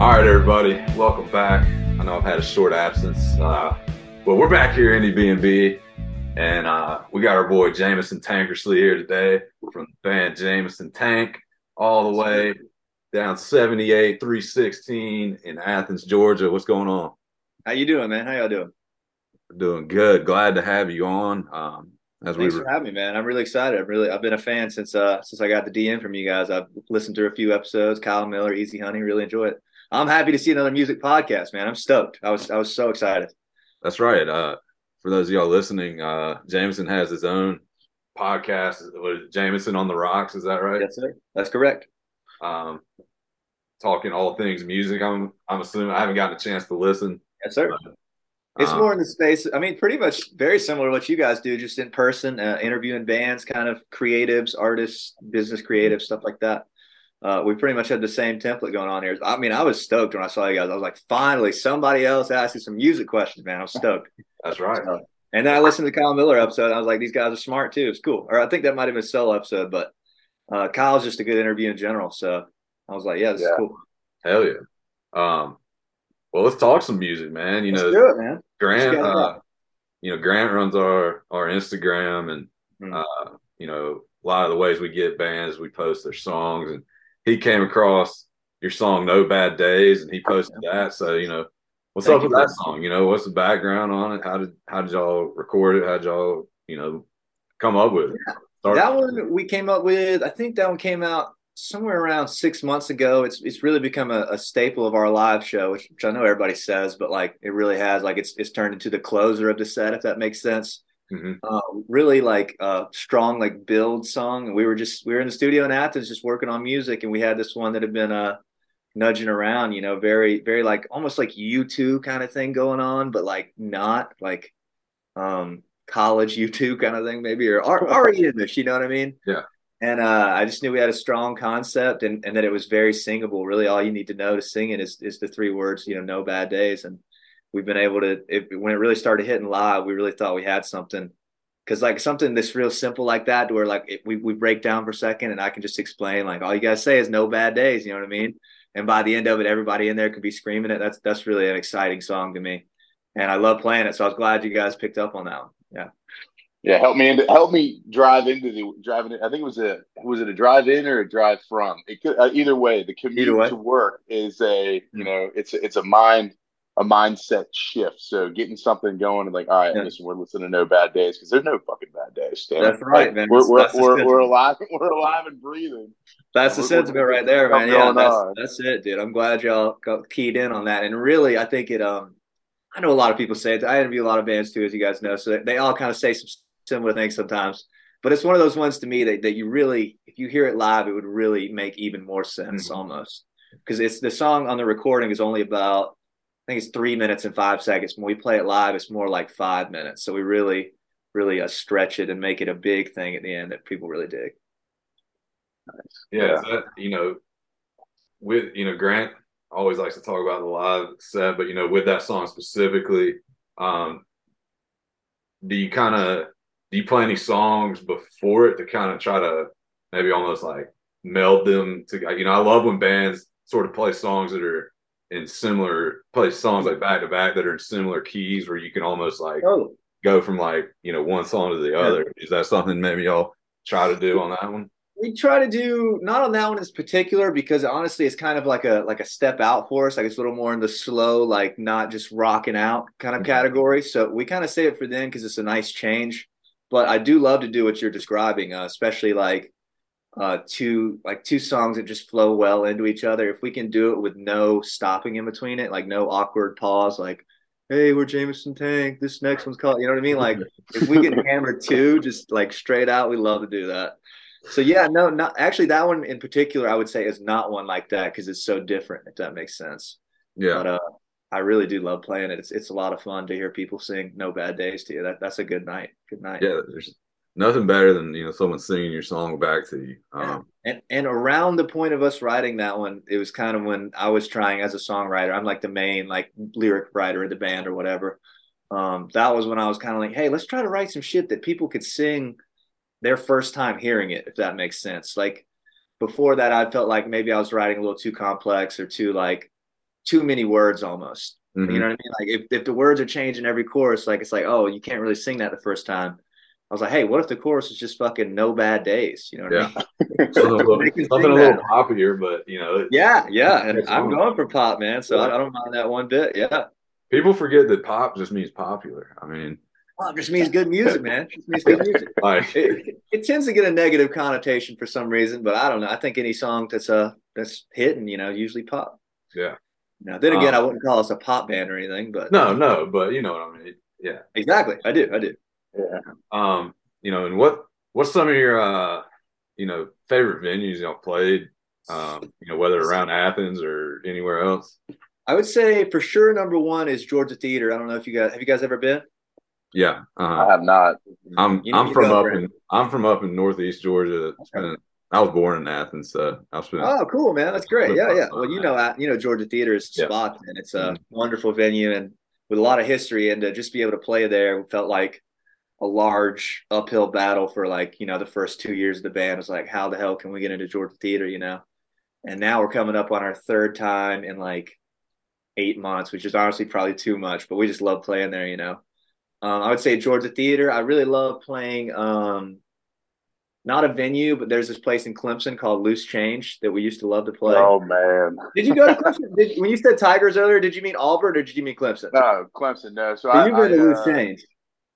All right, everybody, welcome back. I know I've had a short absence, uh, but we're back here, in B&B, and uh, we got our boy Jameson Tankersley here today from the band Jameson Tank, all the way down 78 316 in Athens, Georgia. What's going on? How you doing, man? How y'all doing? Doing good. Glad to have you on. Um, as Thanks we were... for having me, man. I'm really excited. I've really I've been a fan since uh since I got the DM from you guys. I've listened to a few episodes. Kyle Miller, Easy Honey, really enjoy it. I'm happy to see another music podcast, man. I'm stoked. I was I was so excited. That's right. Uh, for those of y'all listening, uh, Jameson has his own podcast. Jameson on the Rocks? Is that right? Yes, sir. That's correct. Um, talking all things music. I'm I'm assuming I haven't gotten a chance to listen. Yes, sir. But, it's more in the space. I mean, pretty much very similar to what you guys do, just in person, uh, interviewing bands, kind of creatives, artists, business creatives, stuff like that. Uh, we pretty much had the same template going on here. I mean, I was stoked when I saw you guys. I was like, finally, somebody else asking some music questions, man. I was stoked. That's right. So, and then I listened to the Kyle Miller episode. I was like, these guys are smart too. It's cool. Or I think that might have been a solo episode, but uh, Kyle's just a good interview in general. So I was like, yeah, this yeah. is cool. Hell yeah. Um, well, let's talk some music, man. You let's know, do it, man. Grant, uh, you know, Grant runs our our Instagram, and mm. uh, you know, a lot of the ways we get bands, we post their songs, and he came across your song "No Bad Days" and he posted that. So you know, what's Thank up with that song? You know, what's the background on it? How did how did y'all record it? How did y'all you know come up with it? Yeah. That one we came up with. I think that one came out somewhere around six months ago. It's it's really become a, a staple of our live show, which, which, I know everybody says, but like it really has. Like it's it's turned into the closer of the set, if that makes sense. Mm-hmm. Uh, really like a strong like build song. And we were just we were in the studio in Athens just working on music, and we had this one that had been uh nudging around, you know, very very like almost like U2 kind of thing going on, but like not like um college U2 kind of thing maybe or already in this, you know what I mean? Yeah and uh, I just knew we had a strong concept and, and that it was very singable. Really, all you need to know to sing it is is the three words, you know, no bad days. And we've been able to, if, when it really started hitting live, we really thought we had something. Because like something that's real simple like that, where like it, we we break down for a second, and I can just explain like all you guys say is no bad days. You know what I mean? And by the end of it, everybody in there could be screaming it. That's that's really an exciting song to me, and I love playing it. So I was glad you guys picked up on that one. Yeah. Yeah, help me into, help me drive into the driving. I think it was a was it a drive in or a drive from? It could uh, either way. The commute way. to work is a you know it's a, it's a mind a mindset shift. So getting something going and like, all right, yeah. listen, we're listening to no bad days because there's no fucking bad days. Still. That's right, like, man. We're we're, that's we're, we're, alive. We're alive and breathing. That's the sentiment right there, man. Yeah, that's, that's it, dude. I'm glad y'all keyed in on that. And really, I think it. Um, I know a lot of people say it. I interview a lot of bands too, as you guys know. So they all kind of say some similar things sometimes. But it's one of those ones to me that, that you really, if you hear it live, it would really make even more sense mm-hmm. almost. Because it's the song on the recording is only about, I think it's three minutes and five seconds. When we play it live, it's more like five minutes. So we really, really uh, stretch it and make it a big thing at the end that people really dig. Nice. Yeah, that, you know, with you know Grant always likes to talk about the live set, but you know, with that song specifically, um, do you kind of do you play any songs before it to kind of try to maybe almost like meld them to you know i love when bands sort of play songs that are in similar play songs like back to back that are in similar keys where you can almost like oh. go from like you know one song to the other yeah. is that something maybe y'all try to do on that one we try to do not on that one in particular because honestly it's kind of like a like a step out for us like it's a little more in the slow like not just rocking out kind of mm-hmm. category so we kind of say it for them because it's a nice change but I do love to do what you're describing, uh, especially like uh, two like two songs that just flow well into each other. If we can do it with no stopping in between it, like no awkward pause, like hey, we're Jameson Tank. This next one's called, you know what I mean? Like if we can hammer two, just like straight out, we love to do that. So yeah, no, not actually that one in particular, I would say is not one like that because it's so different. If that makes sense. Yeah. But uh, I really do love playing it. It's it's a lot of fun to hear people sing "No Bad Days" to you. That that's a good night. Good night. Yeah, there's nothing better than you know someone singing your song back to you. Um, and and around the point of us writing that one, it was kind of when I was trying as a songwriter. I'm like the main like lyric writer of the band or whatever. Um, that was when I was kind of like, hey, let's try to write some shit that people could sing their first time hearing it, if that makes sense. Like before that, I felt like maybe I was writing a little too complex or too like too many words almost. Mm-hmm. You know what I mean? Like if, if the words are changing every chorus, like it's like, oh, you can't really sing that the first time. I was like, hey, what if the chorus is just fucking no bad days? You know what yeah. I mean? something, a little, something a little poppier, but you know. Yeah, yeah. And I'm going for pop, man. So yeah. I, I don't mind that one bit. Yeah. People forget that pop just means popular. I mean, pop just means good music, man. It just means good music. Like, it, it, tends to get a negative connotation for some reason, but I don't know. I think any song that's uh that's hitting, you know, usually pop. Yeah. Now, then again, um, I wouldn't call us a pop band or anything, but no, no, but you know what I mean. Yeah. Exactly. I do. I do. Yeah. Um, you know, and what what's some of your uh, you know, favorite venues you know played? Um, you know, whether around Athens or anywhere else. I would say for sure number one is Georgia Theater. I don't know if you guys have you guys ever been? Yeah, uh, I have not. I'm you I'm from up in I'm from up in northeast Georgia. Okay. I was born in Athens, so I spent. Oh, cool, man! That's great. Yeah, yeah. Well, you know, you know, Georgia Theater is a yeah. spot, and it's a mm-hmm. wonderful venue and with a lot of history. And to just be able to play there felt like a large uphill battle for like you know the first two years of the band. Was like, how the hell can we get into Georgia Theater? You know, and now we're coming up on our third time in like eight months, which is honestly probably too much, but we just love playing there. You know, um, I would say Georgia Theater. I really love playing. Um, not a venue, but there's this place in Clemson called Loose Change that we used to love to play. Oh man! Did you go to Clemson? did, when you said Tigers earlier, did you mean Auburn or did you mean Clemson? No, Clemson. No. So, I, you've been I, to Loose uh, Change.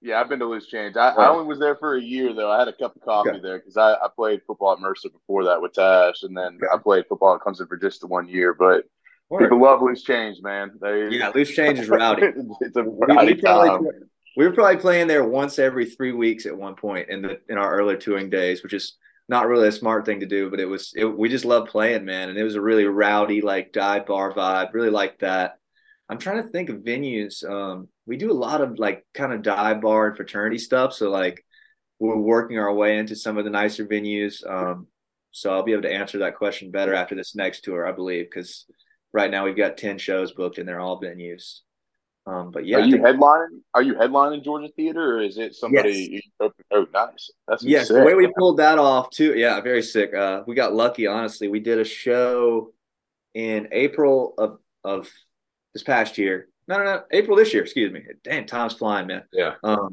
Yeah, I've been to Loose Change. I, I, only was there for a year though. I had a cup of coffee okay. there because I, I, played football at Mercer before that with Tash, and then okay. I played football at Clemson for just the one year. But Word. people love Loose Change, man. They, yeah, Loose Change is rowdy. it's a rowdy we, we probably, we were probably playing there once every three weeks at one point in the in our early touring days, which is not really a smart thing to do, but it was. It, we just loved playing, man, and it was a really rowdy like dive bar vibe. Really liked that. I'm trying to think of venues. Um, we do a lot of like kind of dive bar and fraternity stuff. So like we're working our way into some of the nicer venues. Um, so I'll be able to answer that question better after this next tour, I believe, because right now we've got 10 shows booked and they're all venues. Um, but yeah, are you headlining? Are you headlining Georgia Theater, or is it somebody? Yes. Oh, nice. That's yes. Sick. The way we pulled that off too. Yeah, very sick. Uh, we got lucky. Honestly, we did a show in April of of this past year no, no, no. April this year. Excuse me. Damn, time's flying, man. Yeah. Um,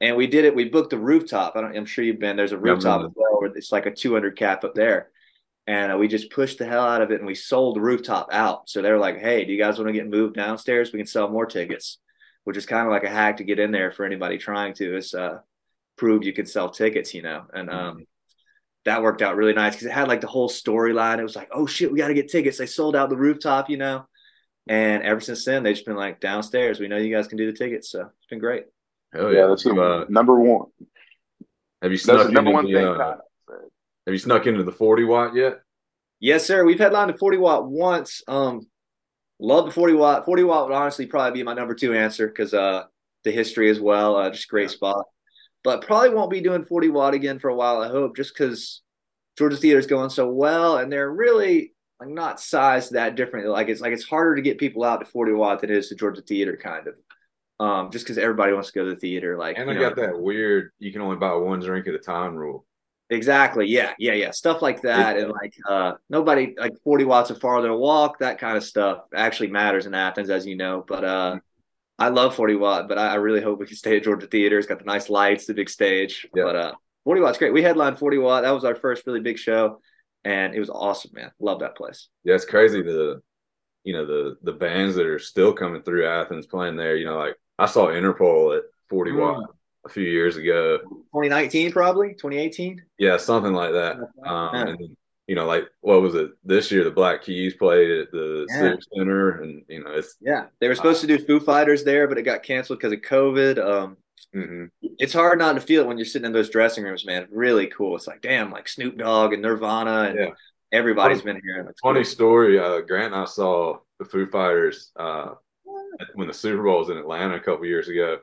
and we did it. We booked the rooftop. I don't, I'm sure you've been. There's a rooftop as well. Where it's like a 200 cap up there, and uh, we just pushed the hell out of it, and we sold the rooftop out. So they were like, "Hey, do you guys want to get moved downstairs? We can sell more tickets." Which is kind of like a hack to get in there for anybody trying to. Is uh, prove you could sell tickets, you know, and um, mm-hmm. that worked out really nice because it had like the whole storyline. It was like, "Oh shit, we got to get tickets." They sold out the rooftop, you know and ever since then, they've just been like downstairs. We know you guys can do the tickets, so it's been great. Hell yeah, that's uh, number one. Have you snuck into number one the, thing? Uh, have you snuck into the forty watt yet? Yes, sir. We've headlined the forty watt once. Um, love the forty watt. Forty watt would honestly probably be my number two answer because uh, the history as well. Uh, just great spot. But probably won't be doing forty watt again for a while. I hope, just because Georgia Theater is going so well, and they're really like not sized that different. Like it's like it's harder to get people out to 40 watt than it is to Georgia Theater, kind of. Um, just because everybody wants to go to the theater, like and they got that weird you can only buy one drink at a time rule. Exactly. Yeah. Yeah. Yeah. Stuff like that. and like uh nobody like 40 watts of farther walk, that kind of stuff actually matters in Athens, as you know. But uh I love 40 watt, but I, I really hope we can stay at Georgia Theater. It's got the nice lights, the big stage. Yeah. But uh 40 watt's great. We headlined 40 watt. That was our first really big show and it was awesome, man. Love that place. Yeah, it's crazy the you know the the bands that are still coming through Athens playing there. You know, like I saw Interpol at 40 mm. watt a few years ago. 2019, probably 2018. Yeah, something like that. Um, yeah. and you know, like what was it this year? The Black Keys played at the yeah. Civic Center, and you know, it's yeah, they were supposed uh, to do Foo Fighters there, but it got canceled because of COVID. Um, Mm-hmm. It's hard not to feel it when you're sitting in those dressing rooms, man. Really cool. It's like, damn, like Snoop Dogg and Nirvana and yeah. everybody's funny, been here. It's funny cool. story. Uh, Grant and I saw the Foo Fighters uh, when the Super Bowl was in Atlanta a couple years ago.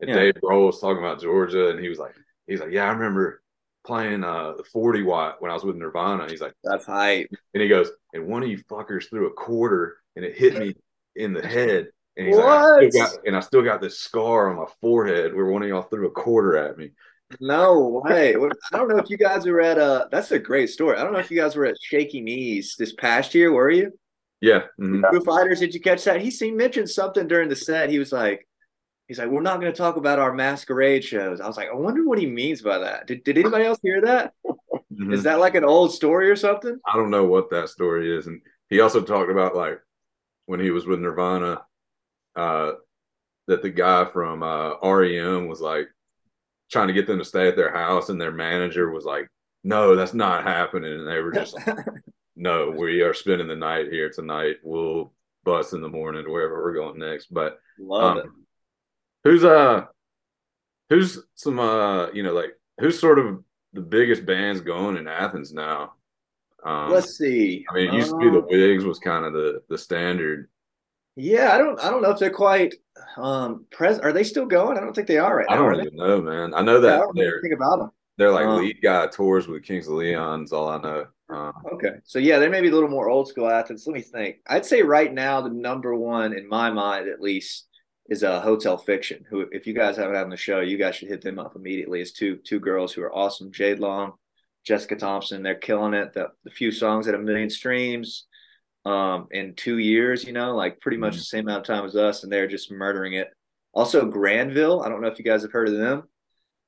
And yeah. Dave Grohl was talking about Georgia, and he was like, he's like, yeah, I remember playing uh, the 40 watt when I was with Nirvana. He's like, that's hype. And he goes, and one of you fuckers threw a quarter and it hit me in the head and he's what? like, I got, and I still got this scar on my forehead where one of y'all threw a quarter at me. No way. I don't know if you guys were at uh that's a great story. I don't know if you guys were at Shaky Knees this past year, were you? Yeah. Mm-hmm. Foo Fighters. Did you catch that? He seemed mentioned something during the set. He was like, he's like, we're not going to talk about our masquerade shows. I was like, I wonder what he means by that. Did, did anybody else hear that? Mm-hmm. Is that like an old story or something? I don't know what that story is. And he also talked about like when he was with Nirvana, uh, that the guy from uh, REM was like trying to get them to stay at their house, and their manager was like, "No, that's not happening." And they were just like, "No, we are spending the night here tonight. We'll bus in the morning to wherever we're going next." But love um. Who's uh, who's some uh, you know, like who's sort of the biggest bands going in Athens now? Um, Let's see. I mean, it used to be the um, Wigs was kind of the the standard. Yeah, I don't I don't know if they're quite um present. Are they still going? I don't think they are right I now. I don't even know, man. I know that yeah, they're think about them. They're like um, lead guy tours with Kings of Leon's all I know. Um, okay. So yeah, they may be a little more old school Athens. Let me think. I'd say right now the number one in my mind at least is a uh, Hotel Fiction. Who, if you guys haven't had on the show, you guys should hit them up immediately. It's two two girls who are awesome. Jade Long, Jessica Thompson. They're killing it. The, the few songs at a million streams um, in two years. You know, like pretty much mm-hmm. the same amount of time as us, and they're just murdering it. Also, Granville. I don't know if you guys have heard of them.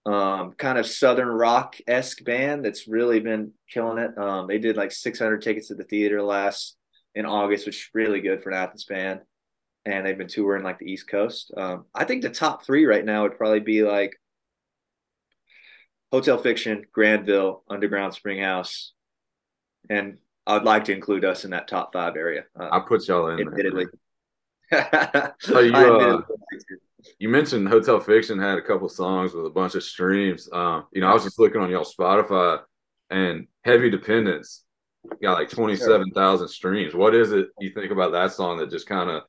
Um, kind of southern rock esque band that's really been killing it. Um, they did like 600 tickets to the theater last in August, which is really good for an Athens band and they've been touring like the East Coast. Um, I think the top three right now would probably be like Hotel Fiction, Granville, Underground Springhouse, and I'd like to include us in that top five area. Uh, I'll put y'all in. Admittedly. so you, uh, you mentioned Hotel Fiction had a couple songs with a bunch of streams. Um, you know, I was just looking on y'all Spotify, and Heavy Dependence got like twenty seven thousand streams. What is it you think about that song that just kind of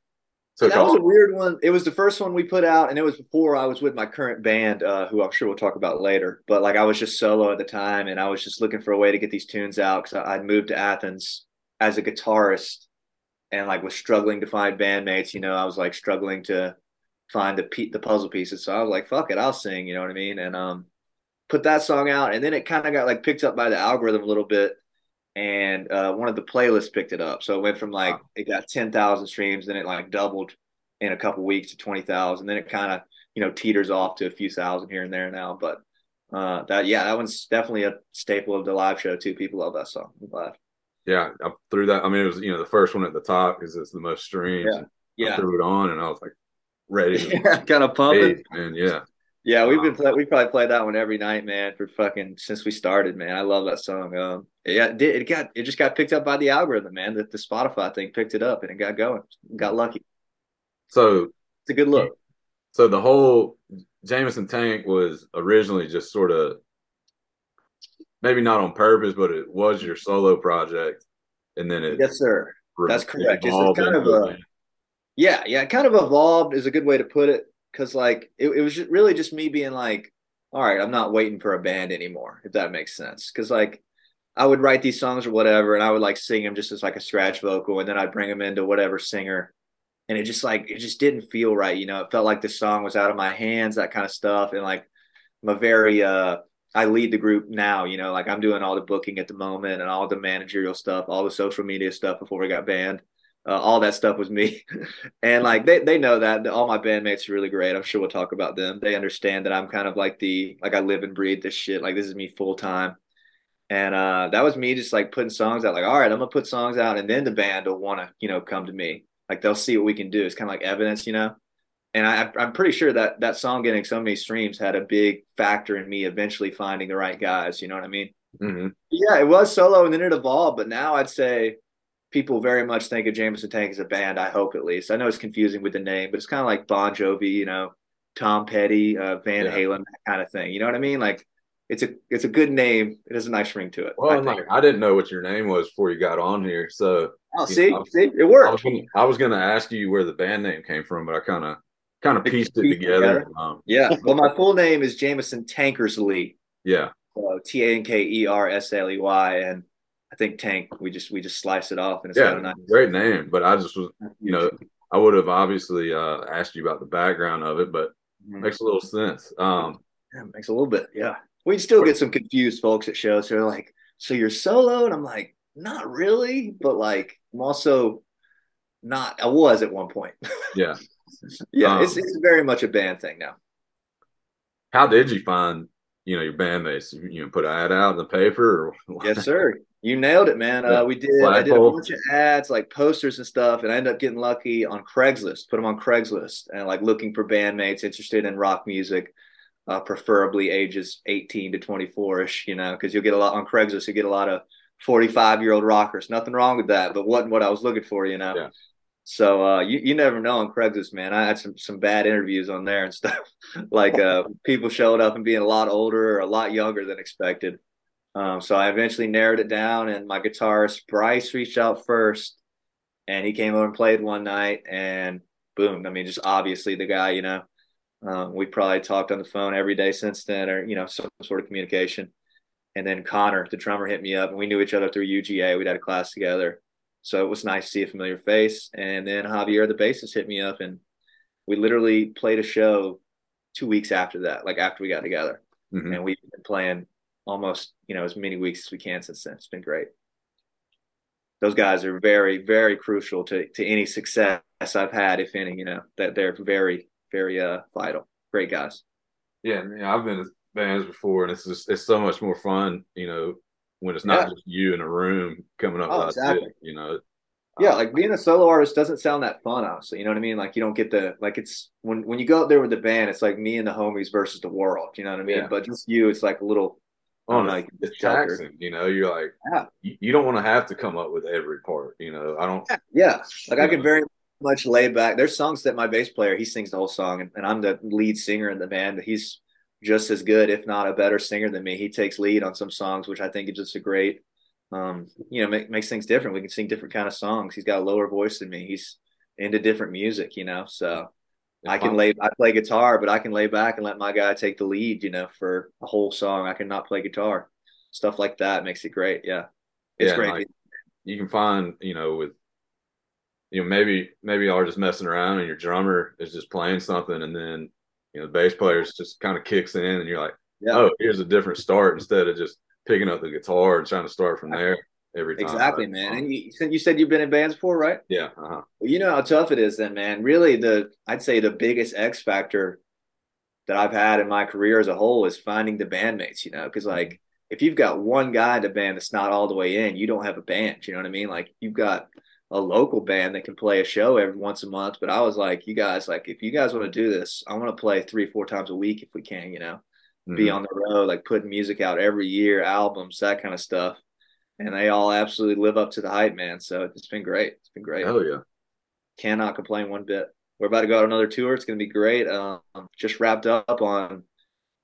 so that was a weird one. It was the first one we put out, and it was before I was with my current band, uh, who I'm sure we'll talk about later. But like I was just solo at the time, and I was just looking for a way to get these tunes out because I'd moved to Athens as a guitarist, and like was struggling to find bandmates. You know, I was like struggling to find the the puzzle pieces. So I was like, "Fuck it, I'll sing." You know what I mean? And um, put that song out, and then it kind of got like picked up by the algorithm a little bit and uh, one of the playlists picked it up. So it went from like wow. it got ten thousand streams, then it like doubled in a couple weeks to twenty thousand. Then it kind of you know teeters off to a few thousand here and there now. But uh, that yeah, that one's definitely a staple of the live show too. People love that song live. Yeah, I threw that. I mean, it was you know the first one at the top because it's the most streams. Yeah, yeah. I threw it on and I was like ready. Yeah, kind of pumping. Man, yeah. Yeah, we've been play, we probably played that one every night, man, for fucking since we started, man. I love that song. Um, yeah, it, it got it just got picked up by the algorithm, man. That the Spotify thing picked it up and it got going. Got lucky. So it's a good look. So the whole Jameson Tank was originally just sort of maybe not on purpose, but it was your solo project, and then it yes, sir. That's correct. It's kind of a yeah, yeah, it kind of evolved is a good way to put it because like it, it was really just me being like, all right, I'm not waiting for a band anymore, if that makes sense. Because like I would write these songs or whatever, and I would like sing them just as like a scratch vocal, and then I'd bring them into whatever singer, and it just like it just didn't feel right, you know. It felt like the song was out of my hands, that kind of stuff, and like I'm a very uh I lead the group now, you know, like I'm doing all the booking at the moment and all the managerial stuff, all the social media stuff before we got banned uh, all that stuff was me. and like they they know that all my bandmates are really great. I'm sure we'll talk about them. They understand that I'm kind of like the like I live and breathe this shit. Like this is me full time. And uh, that was me just like putting songs out. Like all right, I'm gonna put songs out, and then the band will want to you know come to me. Like they'll see what we can do. It's kind of like evidence, you know. And I, I'm pretty sure that that song getting so many streams had a big factor in me eventually finding the right guys. You know what I mean? Mm-hmm. Yeah, it was solo, and then it evolved. But now I'd say people very much think of Jameson Tank as a band. I hope at least. I know it's confusing with the name, but it's kind of like Bon Jovi, you know, Tom Petty, uh, Van yeah. Halen, that kind of thing. You know what I mean? Like it's a it's a good name. It has a nice ring to it. Well, I, like, I didn't know what your name was before you got on here, so oh, see, know, see, it worked. I was, gonna, I was, gonna, ask you where the band name came from, but I kind of kind of pieced it together. together. Um, yeah. Well, my full name is Jameson Tankersley. Yeah. T A N K E R S L E Y, and think Tank. We just we just slice it off and it's yeah, nice. great name. But I just was, you know, I would have obviously uh, asked you about the background of it, but mm-hmm. makes a little sense. Um, yeah, makes a little bit. Yeah, we still get some confused folks at shows. They're like, "So you're solo?" And I'm like, "Not really," but like I'm also not. I was at one point. Yeah. yeah, um, it's it's very much a band thing now. How did you find you know your bandmates? You know, put an ad out in the paper? Or yes, sir. You nailed it, man. Uh, we did. I did a bunch of ads, like posters and stuff, and I ended up getting lucky on Craigslist. Put them on Craigslist, and like looking for bandmates interested in rock music, uh, preferably ages eighteen to twenty four ish. You know, because you'll get a lot on Craigslist. You get a lot of forty five year old rockers. Nothing wrong with that, but wasn't what I was looking for. You know. Yeah. So uh, you you never know on Craigslist, man. I had some some bad interviews on there and stuff. like uh, people showed up and being a lot older or a lot younger than expected. Um, so I eventually narrowed it down, and my guitarist Bryce reached out first, and he came over and played one night, and boom! I mean, just obviously the guy, you know. Um, we probably talked on the phone every day since then, or you know, some sort of communication. And then Connor, the drummer, hit me up, and we knew each other through UGA. We'd had a class together, so it was nice to see a familiar face. And then Javier, the bassist, hit me up, and we literally played a show two weeks after that, like after we got together, mm-hmm. and we've been playing almost you know as many weeks as we can since then. It's been great. Those guys are very very crucial to to any success I've had, if any. You know that they're very very uh vital. Great guys. Yeah, I've been in bands before, and it's just it's so much more fun. You know when it's not yeah. just you in a room coming up. Oh, exactly. It, you know, yeah, uh, like being a solo artist doesn't sound that fun, honestly. You know what I mean? Like you don't get the like it's when when you go out there with the band, it's like me and the homies versus the world. You know what I mean? Yeah. But just you, it's like a little Oh, like it's taxing. You know, you're like, yeah. you, you, don't want to have to come up with every part. You know, I don't. Yeah, like I can very much lay back. There's songs that my bass player he sings the whole song, and, and I'm the lead singer in the band. He's just as good, if not a better singer than me. He takes lead on some songs, which I think is just a great, um, you know, make, makes things different. We can sing different kind of songs. He's got a lower voice than me. He's into different music, you know. So I can lay I play guitar, but I can lay back and let my guy take the lead, you know, for a whole song. I cannot play guitar. Stuff like that makes it great. Yeah. It's yeah, great. Like, you can find, you know, with you know, maybe maybe y'all are just messing around and your drummer is just playing something and then, you know, the bass players just kind of kicks in and you're like, yeah. oh, here's a different start instead of just picking up the guitar and trying to start from there every time. Exactly, man. And you, you said you've been in bands before, right? Yeah. Uh-huh. Well, you know how tough it is, then, man. Really, the I'd say the biggest X factor that I've had in my career as a whole is finding the bandmates. You know, because like if you've got one guy in the band that's not all the way in, you don't have a band. You know what I mean? Like you've got a local band that can play a show every once a month. But I was like, you guys, like if you guys want to do this, I want to play three, four times a week if we can. You know, mm-hmm. be on the road, like putting music out every year, albums, that kind of stuff and they all absolutely live up to the hype, man. So it's been great. It's been great. Oh yeah, cannot complain one bit. We're about to go on another tour. It's going to be great. Um, just wrapped up on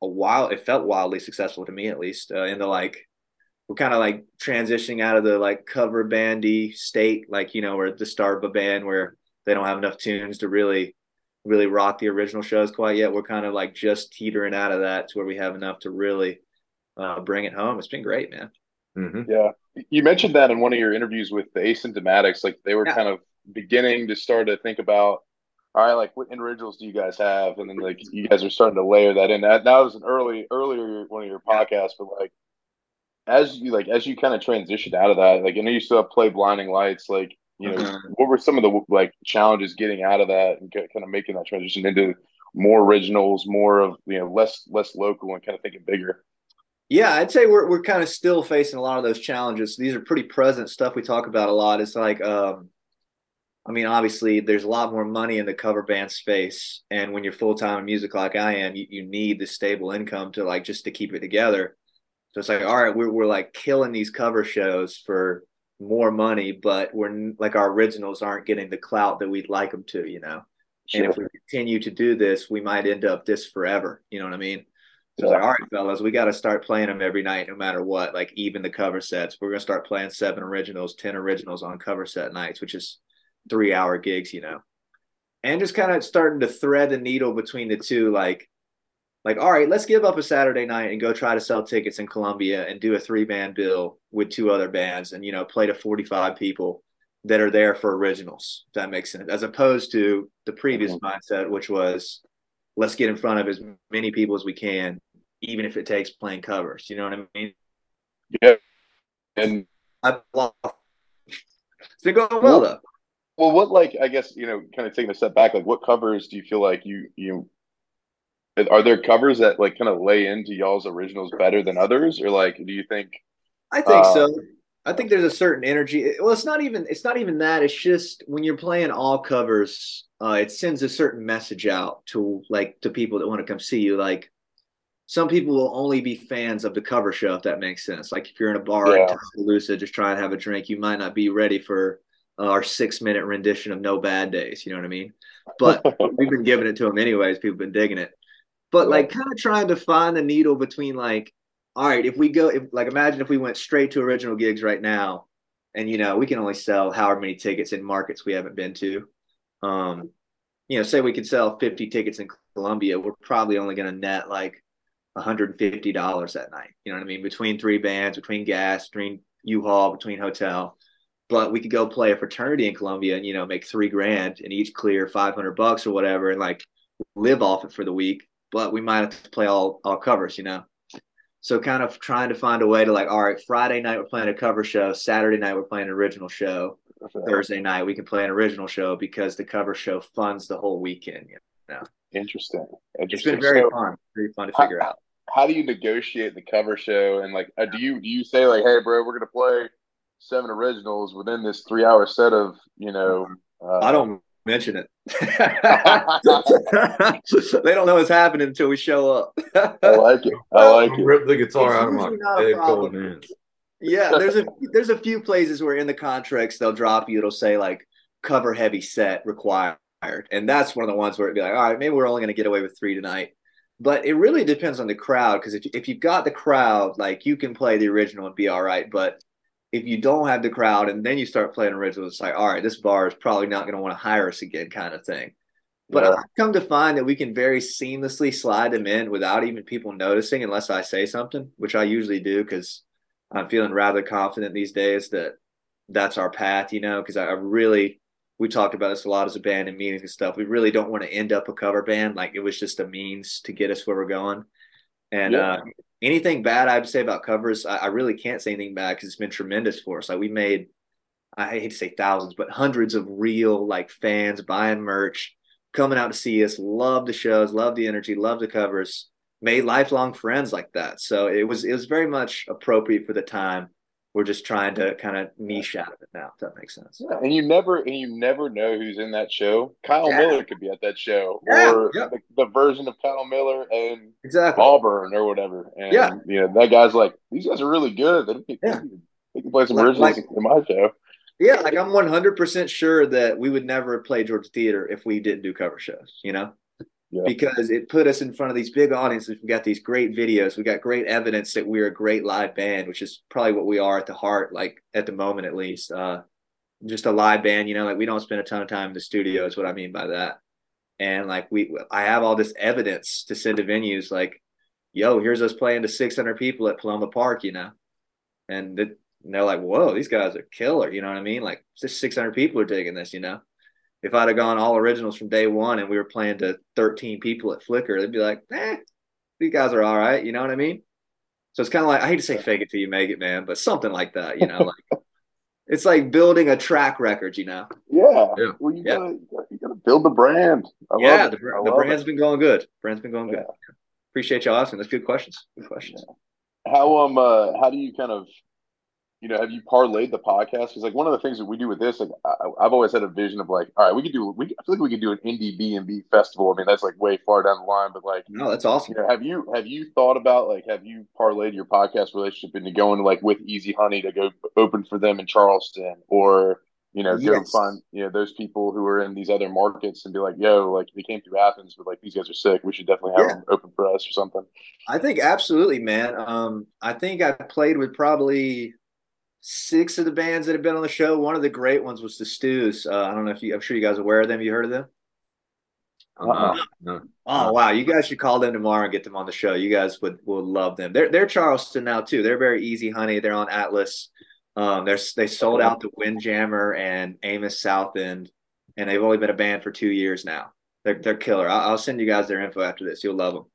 a while. It felt wildly successful to me, at least. Uh, into like we're kind of like transitioning out of the like cover bandy state, like you know, where the start of a band where they don't have enough tunes to really really rock the original shows quite yet. We're kind of like just teetering out of that to where we have enough to really uh, bring it home. It's been great, man. Mm-hmm. Yeah, you mentioned that in one of your interviews with the Asymptomatics, like they were yeah. kind of beginning to start to think about, all right, like what individuals do you guys have, and then like you guys are starting to layer that in. That that was an early earlier one of your podcasts, but like as you like as you kind of transitioned out of that, like I know you still play Blinding Lights, like you know, mm-hmm. what were some of the like challenges getting out of that and kind of making that transition into more originals, more of you know less less local and kind of thinking bigger. Yeah, I'd say we're we're kind of still facing a lot of those challenges. These are pretty present stuff we talk about a lot. It's like, um, I mean, obviously, there's a lot more money in the cover band space, and when you're full time in music like I am, you, you need the stable income to like just to keep it together. So it's like, all right, we're we're like killing these cover shows for more money, but we're like our originals aren't getting the clout that we'd like them to, you know. Sure. And if we continue to do this, we might end up this forever. You know what I mean? So it's like, all right, fellas, we got to start playing them every night, no matter what. Like even the cover sets, we're gonna start playing seven originals, ten originals on cover set nights, which is three hour gigs, you know. And just kind of starting to thread the needle between the two, like, like all right, let's give up a Saturday night and go try to sell tickets in Columbia and do a three band bill with two other bands, and you know, play to forty five people that are there for originals. If that makes sense, as opposed to the previous mm-hmm. mindset, which was let's get in front of as many people as we can, even if it takes playing covers. You know what I mean? Yeah. And I it's been going well though. well, what like I guess you know, kind of taking a step back, like what covers do you feel like you you are there covers that like kind of lay into y'all's originals better than others, or like do you think? I think uh, so. I think there's a certain energy. Well, it's not even it's not even that. It's just when you're playing all covers, uh, it sends a certain message out to like to people that want to come see you. Like some people will only be fans of the cover show, if that makes sense. Like if you're in a bar yeah. in Tuscaloosa, just trying to have a drink, you might not be ready for uh, our six minute rendition of No Bad Days. You know what I mean? But we've been giving it to them anyways. People have been digging it. But like kind of trying to find the needle between like, all right, if we go, if, like imagine if we went straight to original gigs right now, and you know we can only sell however many tickets in markets we haven't been to. Um, you know, say we could sell 50 tickets in Columbia, we're probably only going to net like $150 that night. You know what I mean? Between three bands, between gas, between U-Haul, between hotel but we could go play a fraternity in Columbia and you know make three grand and each clear five hundred bucks or whatever and like live off it for the week. But we might have to play all all covers, you know. So kind of trying to find a way to like, all right, Friday night we're playing a cover show, Saturday night we're playing an original show, Thursday night we can play an original show because the cover show funds the whole weekend. You know. Interesting. Interesting. It's been very so, fun, very fun to figure how, out. How do you negotiate the cover show and like, uh, do you do you say like, hey, bro, we're gonna play seven originals within this three hour set of you know uh, i don't mention it. They don't know what's happening until we show up. I like it. I like it. Rip the guitar out of my head cold hands yeah there's a there's a few places where in the contracts they'll drop you it'll say like cover heavy set required and that's one of the ones where it'd be like all right maybe we're only going to get away with three tonight. But it really depends on the crowd because if, if you've got the crowd like you can play the original and be all right but if you don't have the crowd and then you start playing originals, it's like, all right, this bar is probably not going to want to hire us again, kind of thing. But yeah. I've come to find that we can very seamlessly slide them in without even people noticing, unless I say something, which I usually do because I'm feeling rather confident these days that that's our path, you know, because I, I really, we talked about this a lot as a band in meetings and stuff. We really don't want to end up a cover band. Like it was just a means to get us where we're going. And yeah. uh, anything bad I'd say about covers, I, I really can't say anything bad because it's been tremendous for us. Like we made, I hate to say thousands, but hundreds of real like fans buying merch, coming out to see us, love the shows, love the energy, love the covers, made lifelong friends like that. So it was it was very much appropriate for the time we're just trying to kind of niche out of it now. If that makes sense. Yeah, and you never and you never know who's in that show. Kyle yeah. Miller could be at that show, yeah, or. The, the, version of Kyle Miller and exactly Auburn or whatever. And yeah, you know that guy's like these guys are really good. They can, they can play some like, originals like, in my show. Yeah, like I'm 100 percent sure that we would never play Georgia Theater if we didn't do cover shows. You know yeah. because it put us in front of these big audiences. We got these great videos. We got great evidence that we're a great live band, which is probably what we are at the heart, like at the moment at least. Uh, just a live band, you know, like we don't spend a ton of time in the studio, is what I mean by that. And like we, I have all this evidence to send to venues, like, yo, here's us playing to 600 people at Paloma Park, you know, and, and they're like, whoa, these guys are killer, you know what I mean? Like, just 600 people are taking this, you know if I'd have gone all originals from day one and we were playing to 13 people at Flicker, they'd be like, eh, these guys are all right. You know what I mean? So it's kind of like, I hate to say fake it till you make it, man, but something like that, you know, like it's like building a track record, you know? Yeah. yeah. Well, you, yeah. Gotta, you, gotta, build the brand. I yeah. The, the brand's it. been going good. Brand's been going yeah. good. Appreciate y'all asking. That's good questions. Good questions. How, um, uh, how do you kind of you know, have you parlayed the podcast? Because like one of the things that we do with this, like I, have always had a vision of like, all right, we could do, we I feel like we could do an indie B and B festival. I mean, that's like way far down the line, but like, no, that's awesome. You know, have you have you thought about like have you parlayed your podcast relationship into going like with Easy Honey to go open for them in Charleston, or you know, go yes. find you know those people who are in these other markets and be like, yo, like they came through Athens, but like these guys are sick. We should definitely have yeah. them open for us or something. I think absolutely, man. Um, I think I played with probably six of the bands that have been on the show. One of the great ones was the Stews. Uh, I don't know if you, I'm sure you guys are aware of them. You heard of them? Uh, no. Oh wow, you guys should call them tomorrow and get them on the show. You guys would would love them. They're they're Charleston now too. They're very easy, honey. They're on Atlas. Um, they're they sold out the Windjammer and Amos Southend, and they've only been a band for two years now. They're they're killer. I'll, I'll send you guys their info after this. You'll love them.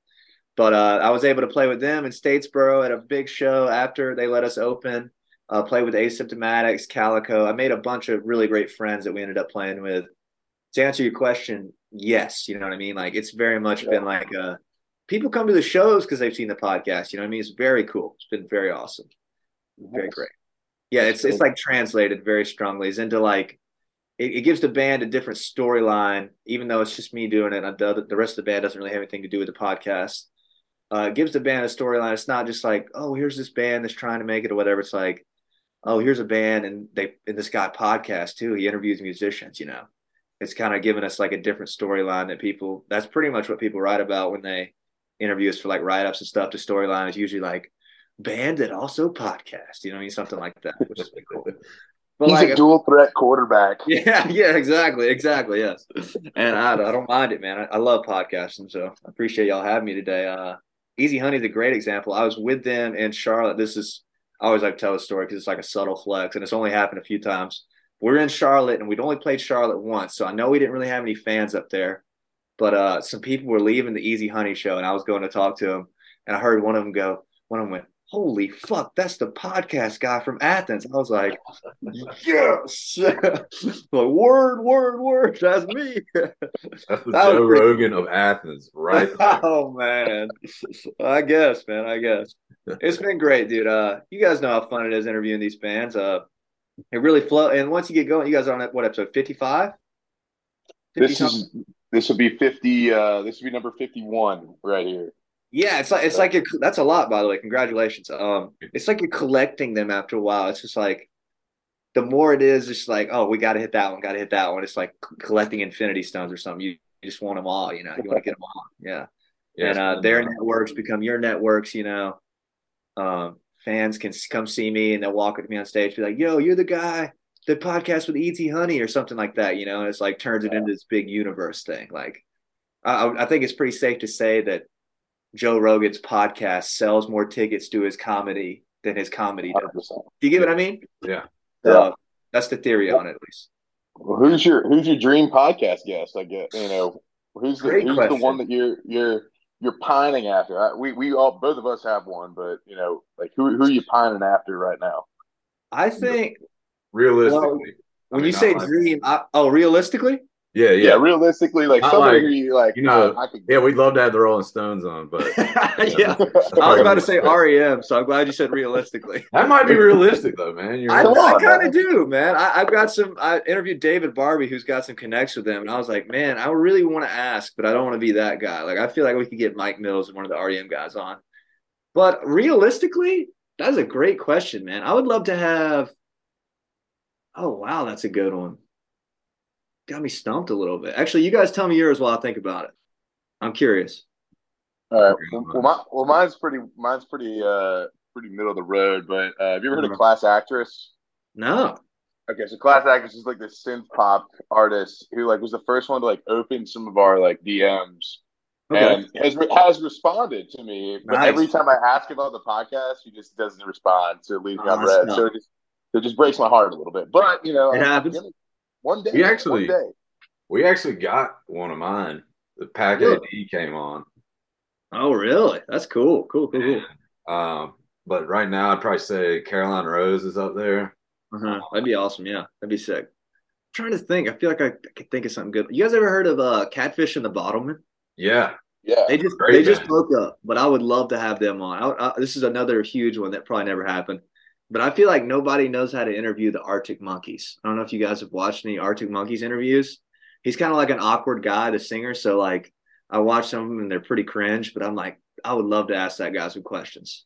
But uh, I was able to play with them in Statesboro at a big show after they let us open Uh, played with Asymptomatics, Calico. I made a bunch of really great friends that we ended up playing with. To answer your question, yes, you know what I mean. Like it's very much yeah. been like a people come to the shows because they've seen the podcast. You know what I mean? It's very cool. It's been very awesome. Very great. Yeah, it's it's like translated very strongly. It's into like it, it gives the band a different storyline, even though it's just me doing it. The, the rest of the band doesn't really have anything to do with the podcast. Uh, it gives the band a storyline. It's not just like, oh, here's this band that's trying to make it or whatever. It's like, oh, here's a band and they and this guy podcast too. He interviews musicians, you know. It's kind of giving us like a different storyline that people that's pretty much what people write about when they interview us for like write-ups and stuff. The storyline is usually like band that also podcast, you know I mean? Something like that, which is cool. But He's like, a dual threat quarterback. Yeah, yeah, exactly, exactly, yes. And I, I don't mind it, man. I, I, love podcasting, so I appreciate y'all having me today. Uh, Easy Honey is a great example. I was with them in Charlotte. This is I always like to tell a story because it's like a subtle flex, and it's only happened a few times. We're in Charlotte, and we'd only played Charlotte once, so I know we didn't really have any fans up there. But uh, some people were leaving the Easy Honey show, and I was going to talk to them, and I heard one of them go. One of them went, holy fuck, that's the podcast guy from Athens. I was like, yes. like, word, word, word. That's me. That's the that Joe Rogan of Athens, right? oh man. I guess, man. I guess. It's been great, dude. Uh you guys know how fun it is interviewing these bands. Uh it really flow and once you get going, you guys are on what episode 55? This is this will be 50 uh this will be number 51 right here. Yeah, it's like it's like you're, that's a lot, by the way. Congratulations. Um, it's like you're collecting them after a while. It's just like the more it is, it's like oh, we got to hit that one, got to hit that one. It's like collecting Infinity Stones or something. You, you just want them all, you know. You want to get them all, yeah. yeah and uh, their networks become your networks, you know. Um, fans can come see me and they'll walk with me on stage, be like, "Yo, you're the guy." The podcast with Easy Honey or something like that, you know, and it's like turns it into this big universe thing. Like, I, I think it's pretty safe to say that Joe Rogan's podcast sells more tickets to his comedy than his comedy does. 100%. Do you get what I mean? Yeah. Uh, that's the theory on it, at least. Well, who's your who's your dream podcast guest? I guess you know who's the, who's the one that you're you're you're pining after. I, we we all both of us have one, but you know, like who who are you pining after right now? I think realistically, well, when I mean, you say dream, I, oh, realistically, yeah, yeah. yeah realistically, like somebody like, you like, you know, I could, yeah, we'd love to have the Rolling Stones on, but yeah, I was about to say REM, so I'm glad you said realistically. that might be realistic though, man. You're I, I kind of do, man. I, have got some. I interviewed David Barbe, who's got some connects with them, and I was like, man, I really want to ask, but I don't want to be that guy. Like, I feel like we could get Mike Mills, and one of the REM guys, on. But realistically, that's a great question, man. I would love to have. Oh wow, that's a good one got me stumped a little bit. Actually, you guys tell me yours while I think about it. I'm curious. All right. Well, my, well mine's pretty. Mine's pretty. Uh, pretty middle of the road. But uh, have you ever heard of uh-huh. Class Actress? No. Okay, so Class Actress is like the synth pop artist who like was the first one to like open some of our like DMs. Okay. And has has responded to me, but nice. every time I ask about the podcast, he just doesn't respond. So it leaves me unread. So it just it just breaks my heart a little bit. But you know, it happens. One day. We actually, day. we actually got one of mine. The pack really? AD came on. Oh, really? That's cool. Cool, cool, cool. Um, but right now, I'd probably say Caroline Rose is up there. Uh-huh. That'd be awesome. Yeah, that'd be sick. I'm trying to think. I feel like I, I could think of something good. You guys ever heard of uh, Catfish and the Bottlemen? Yeah. Yeah, they just Great they just broke up, but I would love to have them on. I, I, this is another huge one that probably never happened. But I feel like nobody knows how to interview the Arctic Monkeys. I don't know if you guys have watched any Arctic Monkeys interviews. He's kind of like an awkward guy, the singer. So like I watch some of them and they're pretty cringe, but I'm like, I would love to ask that guy some questions.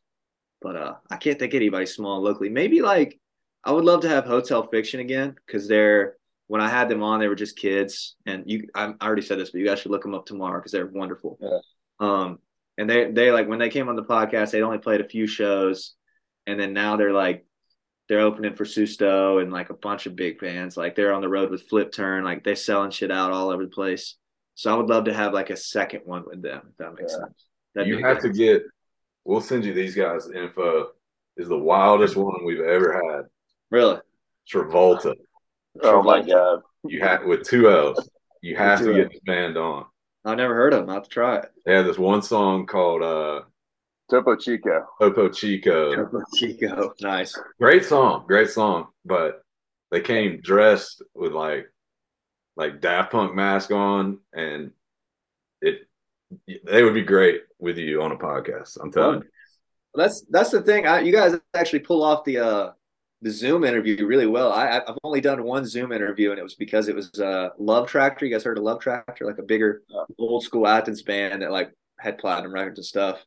But uh I can't think anybody small locally. Maybe like I would love to have Hotel Fiction again because they're when I had them on, they were just kids. And you, I already said this, but you guys should look them up tomorrow because they're wonderful. Yeah. Um, and they they like when they came on the podcast, they'd only played a few shows and then now they're like they're opening for Susto and like a bunch of big bands. Like they're on the road with Flipturn, like they're selling shit out all over the place. So I would love to have like a second one with them, if that makes yeah. sense. That'd you have to get. We'll send you these guys info. Is the wildest one we've ever had. Really? Travollta. Oh my god! You have with two L's. You have to get this band on. I've never heard of them. I have to try it. They have this one song called uh Topo Chico. Topo Chico. Topo Chico. Nice. Great song. Great song. But they came dressed with like like Daft Punk mask on and it they would be great with you on a podcast. I'm telling well, you. That's that's the thing. I, you guys actually pull off the uh the Zoom interview really well. I, I've only done one Zoom interview, and it was because it was uh, Love Tractor. You guys heard of Love Tractor, like a bigger old school Athens band that like had platinum records and stuff.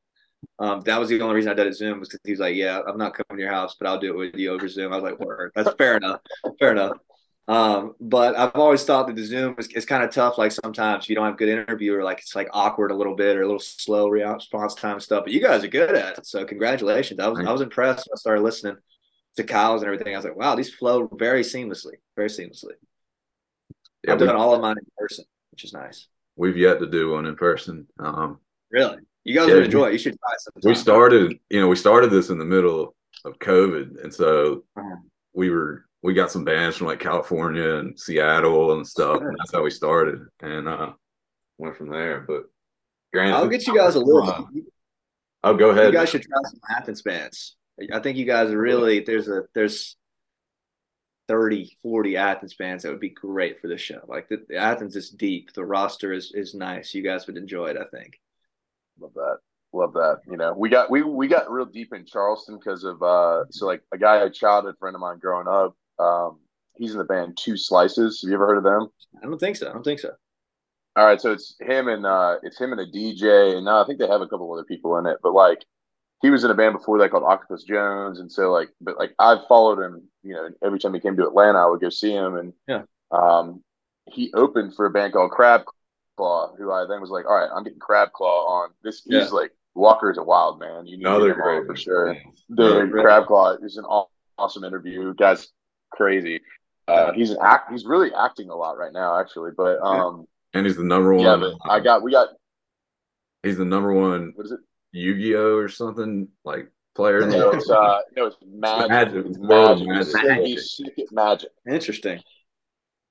Um, that was the only reason I did it Zoom was because he was like, "Yeah, I'm not coming to your house, but I'll do it with you over Zoom." I was like, "Word, that's fair enough, fair enough." Um, but I've always thought that the Zoom is, is kind of tough. Like sometimes if you don't have good interview or like it's like awkward a little bit or a little slow response time stuff. But you guys are good at it, so congratulations. I was I was impressed when I started listening to Kyle's and everything. I was like, wow, these flow very seamlessly, very seamlessly. Yeah, I've done all of mine in person, which is nice. We've yet to do one in person. Um, really, you guys yeah, would enjoy it. You should try sometime. We started, you know, we started this in the middle of COVID, and so uh-huh. we were we got some bands from like California and Seattle and stuff, and that's how we started, and uh, went from there. But granted, I'll get you guys a little. I'll go ahead. You guys should try some Athens bands. I think you guys really there's a there's 30, 40 Athens fans that would be great for the show. Like the, the, Athens is deep. The roster is is nice. You guys would enjoy it, I think. Love that. Love that. You know, we got we we got real deep in Charleston because of uh so like a guy a childhood friend of mine growing up, um, he's in the band Two Slices. Have you ever heard of them? I don't think so. I don't think so. All right, so it's him and uh it's him and a DJ, and now I think they have a couple other people in it, but like he was in a band before that called Octopus Jones, and so like, but like I followed him. You know, every time he came to Atlanta, I would go see him, and yeah, um, he opened for a band called Crab Claw, who I then was like, all right, I'm getting Crab Claw on. This yeah. he's like Walker is a wild man. You know, they're great for sure. The Crab Claw is an awesome interview. Guy's crazy. Uh, he's an act. He's really acting a lot right now, actually. But um, and he's the number one. Yeah, but I got we got. He's the number one. What is it? Yu-Gi-Oh or something like player? No, it's uh, no, it's magic. Magic. It's magic. magic. magic. He's sick at magic. Interesting.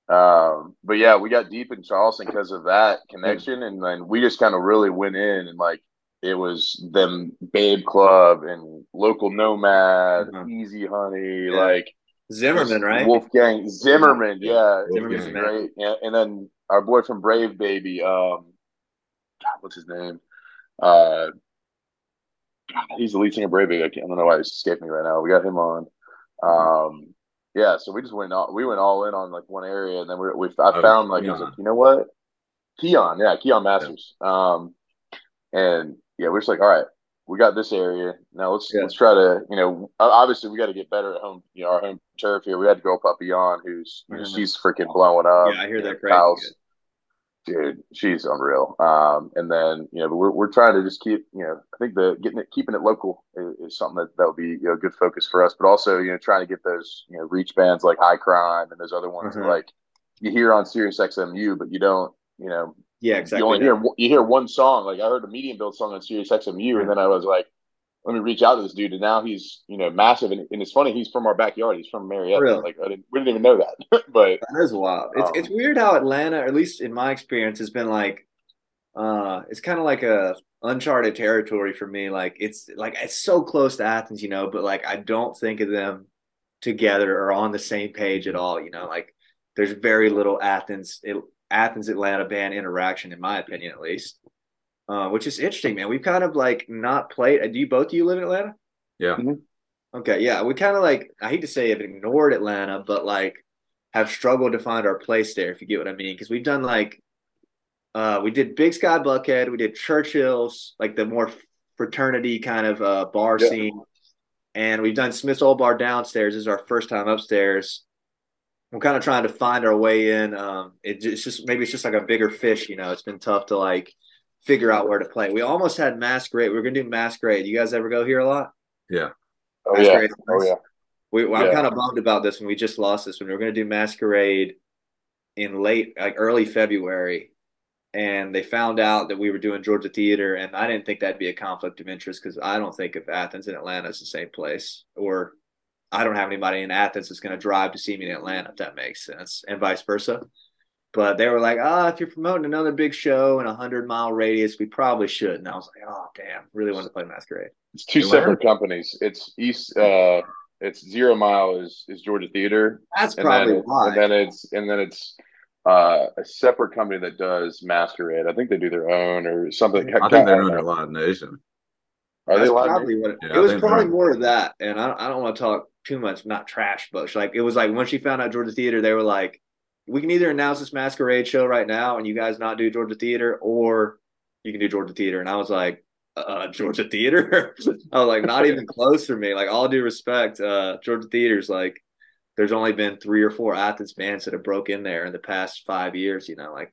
Um, but yeah, we got deep in Charleston because of that connection, and then we just kind of really went in and like it was them Babe Club and local Nomad, mm-hmm. Easy Honey, yeah. like Zimmerman, right? Wolfgang Zimmerman, yeah, Zimmerman's great. Yeah, and then our boy from Brave Baby, um, God, what's his name? Uh, he's the lead singer of Brave Baby. I, can't, I don't know why he's escaping me right now. We got him on. Um, yeah, so we just went all we went all in on like one area, and then we we I oh, found like like, you know what, Keon, yeah, Keon Masters. Yeah. Um, and yeah, we're just like, all right, we got this area now. Let's yeah. let's try to you know obviously we got to get better at home. You know, our home turf here. We had to go up beyond who's mm-hmm. she's freaking blowing up. Yeah, I hear that. Crazy dude, she's unreal. Um, and then you know, we're we're trying to just keep you know, I think the getting it keeping it local is, is something that that would be you know a good focus for us. But also you know, trying to get those you know reach bands like High Crime and those other ones mm-hmm. like you hear on Sirius XMU, but you don't you know. Yeah, exactly. You only hear you hear one song. Like I heard a medium build song on Sirius XMU, mm-hmm. and then I was like, let me reach out to this dude. And now he's, you know, massive. And, and it's funny, he's from our backyard. He's from Marietta. Really? Like, I didn't, we didn't even know that. but that is wild. It's, um, it's weird how Atlanta, or at least in my experience, has been like, uh, it's kind of like a uncharted territory for me. Like, it's like, it's so close to Athens, you know, but like, I don't think of them together or on the same page at all, you know, like, there's very little Athens, it, Athens Atlanta band interaction, in my opinion, at least uh, which is interesting, man. We've kind of like not played. Uh, do you both of you live in Atlanta? Yeah. Mm-hmm. Okay. Yeah. We kind of like, I hate to say have ignored Atlanta, but like have struggled to find our place there, if you get what I mean. Cause we've done like, uh, we did Big Sky Buckhead, we did Churchill's, like the more fraternity kind of uh, bar yeah. scene. And we've done Smith's Olde Bar downstairs. This is our first time upstairs. We're kind of trying to find our way in. Um, it, it's just maybe it's just like a bigger fish, you know. It's been tough to like figure out where to play. We almost had Masquerade. We are gonna do Masquerade. You guys ever go here a lot? Yeah. Oh Masquerade. yeah. Oh yeah. We, well, yeah. I'm kind of bummed about this when we just lost this one. We are going to do Masquerade in late, like early February, and they found out that we were doing Georgia Theater, and I didn't think that'd be a conflict of interest because I don't think of Athens and Atlanta as the same place, or I don't have anybody in Athens that's going to drive to see me in Atlanta, if that makes sense, and vice versa. But they were like, "Ah, oh, if you're promoting another big show in a hundred mile radius, we probably should." And I was like, "Oh, damn, really want to play Masquerade." It's two separate companies. It's East. Uh, it's Zero Mile is is Georgia Theater. That's probably then, why. And then it's and then it's uh, a separate company that does Masquerade. I think they do their own or something. I think they're under Live Nation. Are That's they Live probably what it, Yeah, it was probably more of that. And I, I don't want to talk too much, not trash, but like it was like when she found out Georgia Theater, they were like, we can either announce this masquerade show right now and you guys not do Georgia Theater, or you can do Georgia Theater. And I was like, uh, Georgia Theater? I was like, not even close for me. Like, all due respect, uh, Georgia Theater's like, there's only been three or four Athens bands that have broke in there in the past five years, you know, like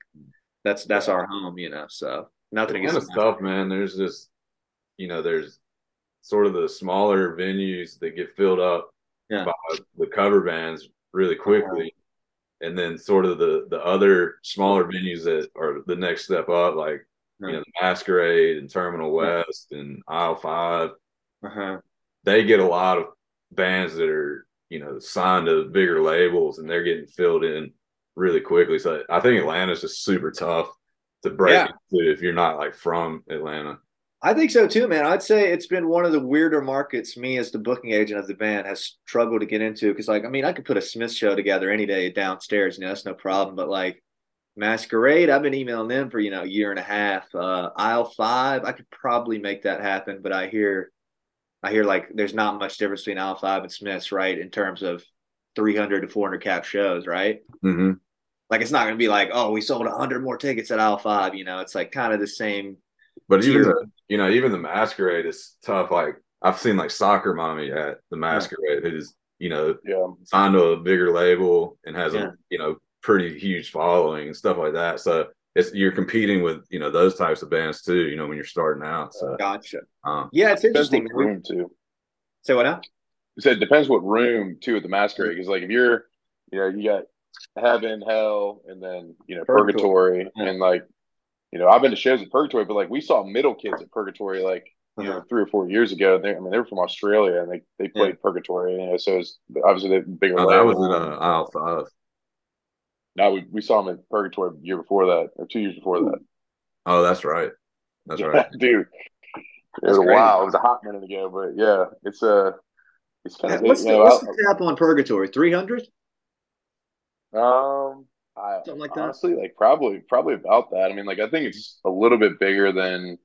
that's that's our home, you know. So nothing Kind against of stuff, man. There's just, you know, there's sort of the smaller venues that get filled up Yeah. by the cover bands really quickly, and then sort of the the other smaller venues that are the next step up, like you know, the Masquerade and Terminal West and Aisle Five. Uh-huh. They get a lot of bands that are you know signed to bigger labels, and they're getting filled in really quickly. So I think Atlanta's just super tough to break Yeah. into if you're not like from Atlanta. I think so too, man. I'd say it's been one of the weirder markets me as the booking agent of the band has struggled to get into because, like, I mean, I could put a Smith show together any day downstairs, you know, that's no problem. But like Masquerade, I've been emailing them for you know a year and a half. Uh, Aisle Five, I could probably make that happen, but I hear, I hear like there's not much difference between Aisle Five and Smiths, right, in terms of 300 to 400 cap shows, right? Mm-hmm. Like it's not going to be like, oh, we sold 100 more tickets at Aisle Five, you know. It's like kind of the same. But even the you know even the Masquerade is tough. Like I've seen like Soccer Mommy at the Masquerade, who's you know Yeah. signed to a bigger label and has Yeah. a you know pretty huge following and stuff like that. So it's you're competing with you know those types of bands too. You know when you're starting out. So Gotcha. um, Yeah, it's interesting. what room too. Say what now? You said it depends what room too at the masquerade because like if you're you know you got heaven hell and then you know Purgatory. purgatory Yeah. and like you know I've been to shows at purgatory but like we saw middle kids at purgatory like you know Uh-huh. three or four years ago they I mean they were from Australia and they they played purgatory you know so it's obviously the bigger oh, that was label. at uh, aisle five. no we, we saw them at purgatory the year before that or two years before that Oh, that's right. That's yeah, right. dude it That's was a while it was a hot minute ago but yeah it's uh it's kind of What's you the, know, what's I- the cap on Purgatory? Three hundred? Um, I Something like that? honestly like probably probably about that. I mean, like I think it's a little bit bigger than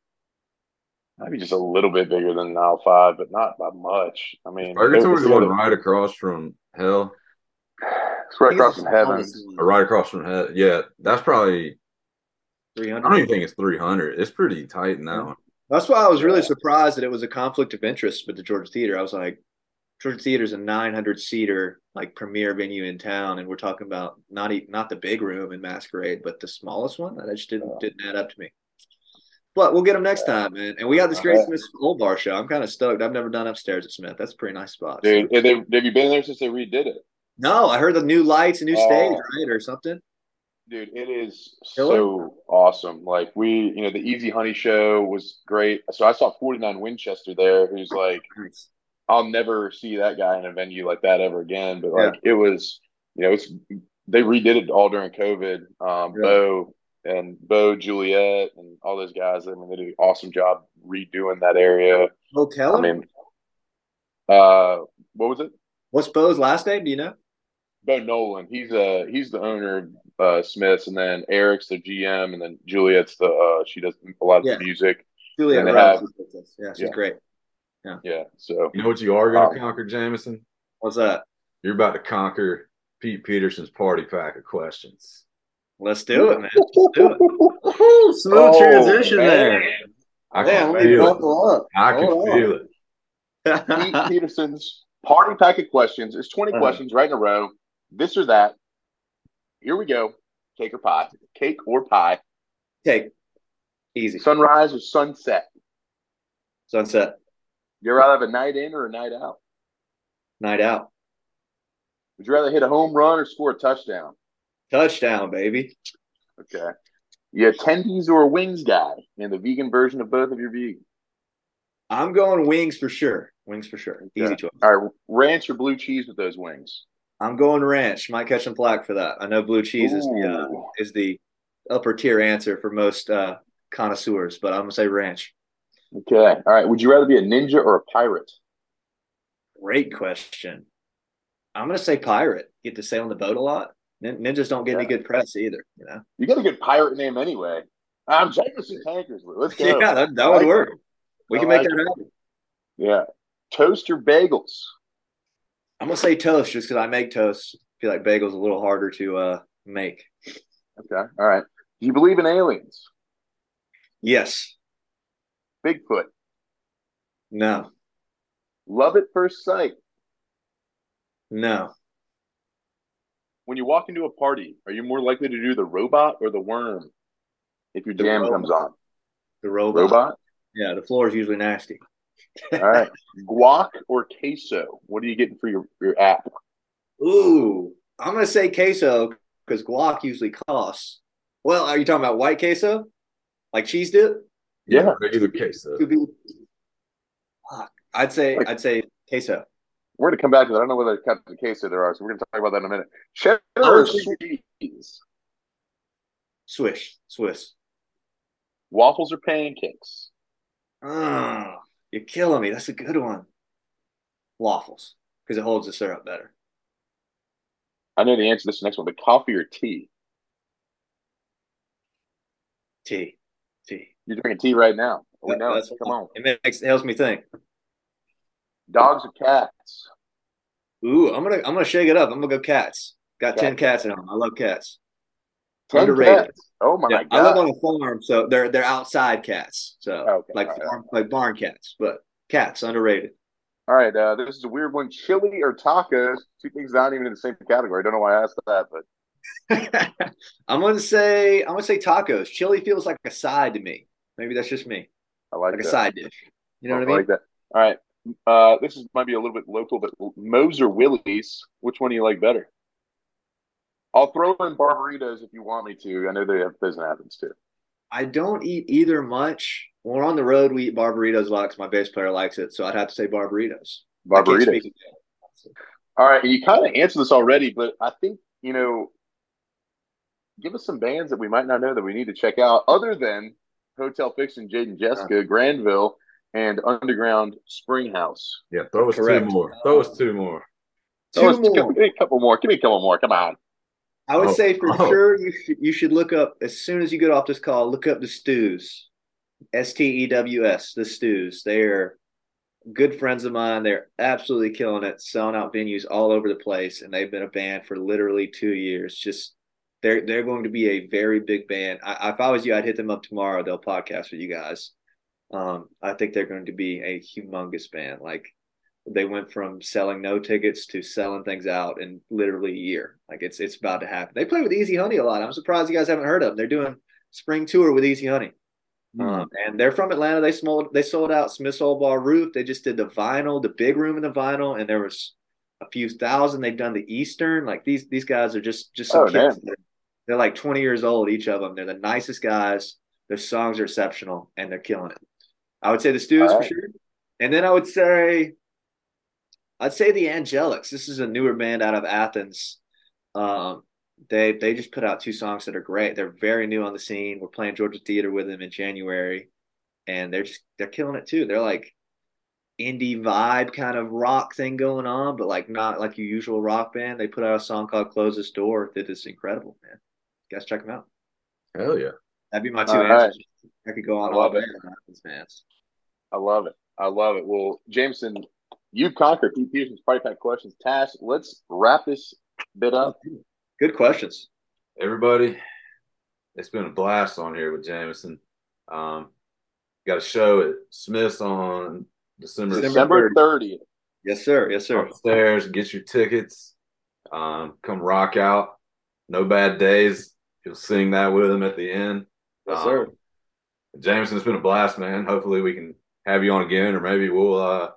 maybe just a little bit bigger than Aisle Five, but not by much. I mean, Purgatory's it's, the one right across from Hell, it's right across from heaven. or oh, right across from Hell. Yeah, that's probably. 300. I don't even think it's three hundred. It's pretty tight in that Yeah. one. That's why I was really surprised that it was a conflict of interest with the Georgia Theater. I was like, Georgia is a nine hundred seater like premier venue in town, and we're talking about not e- not the big room in Masquerade, but the smallest one. That just didn't didn't add up to me. But we'll get them next time, man. And we got this great. Smith Olde Bar show. I'm kind of stoked. I've never done upstairs at Smith. That's a pretty nice spot. Dude, eh, have, they, have you been there since they redid it? No, I heard the new lights, a new Oh. stage, right, or something. Dude, it is Killer? so awesome. Like we, you know, the Easy Honey show was great. So I saw 49 Winchester there, who's like Nice. I'll never see that guy in a venue like that ever again. But like it was, you know, it's they redid it all during COVID. Um, Yeah. Bo and Bo Juliet and all those guys. I mean, they did an awesome job redoing that area. Oh, Keller. I mean, uh, what was it? What's Bo's last name? Do you know? Bo Nolan. He's uh he's the owner of uh, Smiths, and then Eric's the GM, and then Juliet's the uh she does a lot of Yeah. the music. And they have- is with us. Yeah, she's Yeah. great. Yeah, so You know what you are going to Um, conquer, Jameson? What's that? You're about to conquer Pete Peterson's party pack of questions. Let's do it, man. Let's do it. Smooth Oh, transition man. there. I Man, can let feel it. up. I can Hold on. feel it. Pete Peterson's party pack of questions. It's 20 Uh-huh. questions right in a row. This or that. Here we go. Cake or pie? Cake or pie? Cake. easy. Sunrise or sunset? Sunset. You rather have a night in or a night out? Night out. Would you rather hit a home run or score a touchdown? Touchdown, baby. Okay. You attendees or a wings guy? And the vegan version of both of your vegan. I'm going wings for sure. Wings for sure. Easy choice. All right. Ranch or blue cheese with those wings? I'm going ranch. Might catch some flack for that. I know blue cheese Ooh. is the uh, is the upper tier answer for most uh, connoisseurs, but I'm gonna say ranch. Okay. All right. Would you rather be a ninja or a pirate? Great question. I'm gonna say pirate. Get to sail on the boat a lot. Ninjas don't get yeah. any good press either. You know. You got a good pirate name anyway. I'm Jameson Tankers. Let's go. Yeah, that, that would work. It. We I can like make that happen. Yeah. Toast or bagels? I'm gonna say toast just because I make toast. I feel like bagels a little harder to uh, make. Okay. All right. Do you believe in aliens? Yes. Bigfoot? No. Love at first sight? No. When you walk into a party, are you more likely to do the robot or the worm if your jam comes on? The robot. Robot? Yeah, the floor is usually nasty. All right. Guac or queso? What are you getting for your, your app? Ooh, I'm going to say queso because guac usually costs. Well, are you talking about white queso? Like cheese dip? Yeah, regular queso. I'd say like, I'd say queso. We're gonna come back to that. I don't know whether cut the queso there are, so we're gonna talk about that in a minute. Cheddar or Swiss? Swish, Swiss. Waffles or pancakes? Oh, you're killing me. That's a good one. Waffles, because it holds the syrup better. I know the answer to this next one, but coffee or tea? Tea. You're drinking tea right now. We know. Come on. It makes it helps me think. Dogs or cats? Ooh, I'm gonna I'm gonna shake it up. I'm gonna go cats. Got Cat. ten cats at home. I love cats. 10 Underrated. Cats. Oh my yeah, god! I live on a farm, so they're they're outside cats. So okay, like right, farm, right. like barn cats, but cats underrated. All right, uh, this is a weird one. Chili or tacos? Two things not even in the same category. I don't know why I asked that, but I'm gonna say I'm gonna say tacos. Chili feels like a side to me. Maybe that's just me. I like, like that. a side dish. You know what I mean? like that. All right. Uh, this is might be a little bit local, but Moe's or Willie's, which one do you like better? I'll throw in Barberitos if you want me to. I know they have in Athens too. I don't eat either much. When we're on the road, we eat Barberitos a lot because my bass player likes it. So I'd have to say Barberitos. Barberitos. All right, you kind of answered this already, but I think you know give us some bands that we might not know that we need to check out, other than Hotel Fiction, Jade and Jessica, Granville, and Underground Springhouse. Yeah, throw us Correct. two more. Throw us two more. Two more. Give me a couple more. Give me a couple more. Come on. I would oh, say for oh. sure you should you should look up as soon as you get off this call. Look up the Stews, S T E W S, the Stews. They're good friends of mine. They're absolutely killing it, selling out venues all over the place, and they've been a band for literally two years. Just they're they're going to be a very big band. I, if I was you, I'd hit them up tomorrow. They'll podcast with you guys. Um, I think they're going to be a humongous band. Like they went from selling no tickets to selling things out in literally a year. Like it's it's about to happen. They play with Easy Honey a lot. I'm surprised you guys haven't heard of them. They're doing spring tour with Easy Honey. Mm-hmm. Um, and they're from Atlanta. They sold they sold out Smith's Olde Bar Roof. They just did the vinyl, the big room in the vinyl, and there was a few thousand. They've done the Eastern. Like these these guys are just just some oh, kids. They're like 20 years old, each of them. They're the nicest guys. Their songs are exceptional, and they're killing it. I would say the Stews right. for sure. And then I would say, I'd say the Angelics. This is a newer band out of Athens. Um, they they just put out two songs that are great. They're very new on the scene. We're playing Georgia Theater with them in January, and they're just they're killing it too. They're like indie vibe kind of rock thing going on, but like not like your usual rock band. They put out a song called "Close This Door" that is incredible, man. You guys check them out. Hell yeah. That'd be my two all answers. Right. I could go on I love it. fans. I love it. I love it. Well, Jameson, you've conquered Pete Peterson's Party Pack questions. Tash, let's wrap this bit up. Good questions. Everybody, it's been a blast on here with Jameson. Um, got a show at Smith's on December December 30th. Yes, sir. Yes, sir. Upstairs, get your tickets. Um, come rock out. No bad days. You'll sing that with him at the end. Yes, um, sir. Jameson, it's been a blast, man. Hopefully we can have you on again, or maybe we'll uh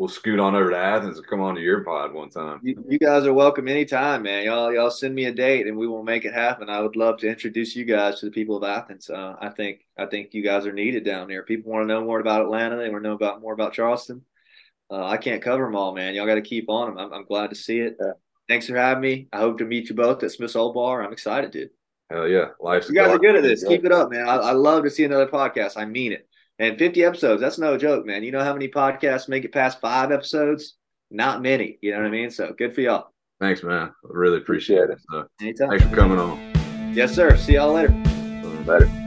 we'll scoot on over to Athens and come on to your pod one time. You, you, guys are welcome anytime, man. Y'all y'all send me a date and we will make it happen. I would love to introduce you guys to the people of Athens. Uh, I think I think you guys are needed down there. People want to know more about Atlanta. They want to know about more about Charleston. Uh, I can't cover them all, man. Y'all got to keep on them. I'm, I'm glad to see it. Yeah. Thanks for having me. I hope to meet you both at Smith's Olde Bar. I'm excited, dude. Hell yeah. Life's you guys are good at this. Keep it up, man. I, I love to see another podcast. I mean it. And 50 episodes, that's no joke, man. You know how many podcasts make it past five episodes? Not many. You know what I mean? So good for y'all. Thanks, man. I really appreciate it. So, Anytime. Thanks for coming on. Yes, sir. See y'all later. Later.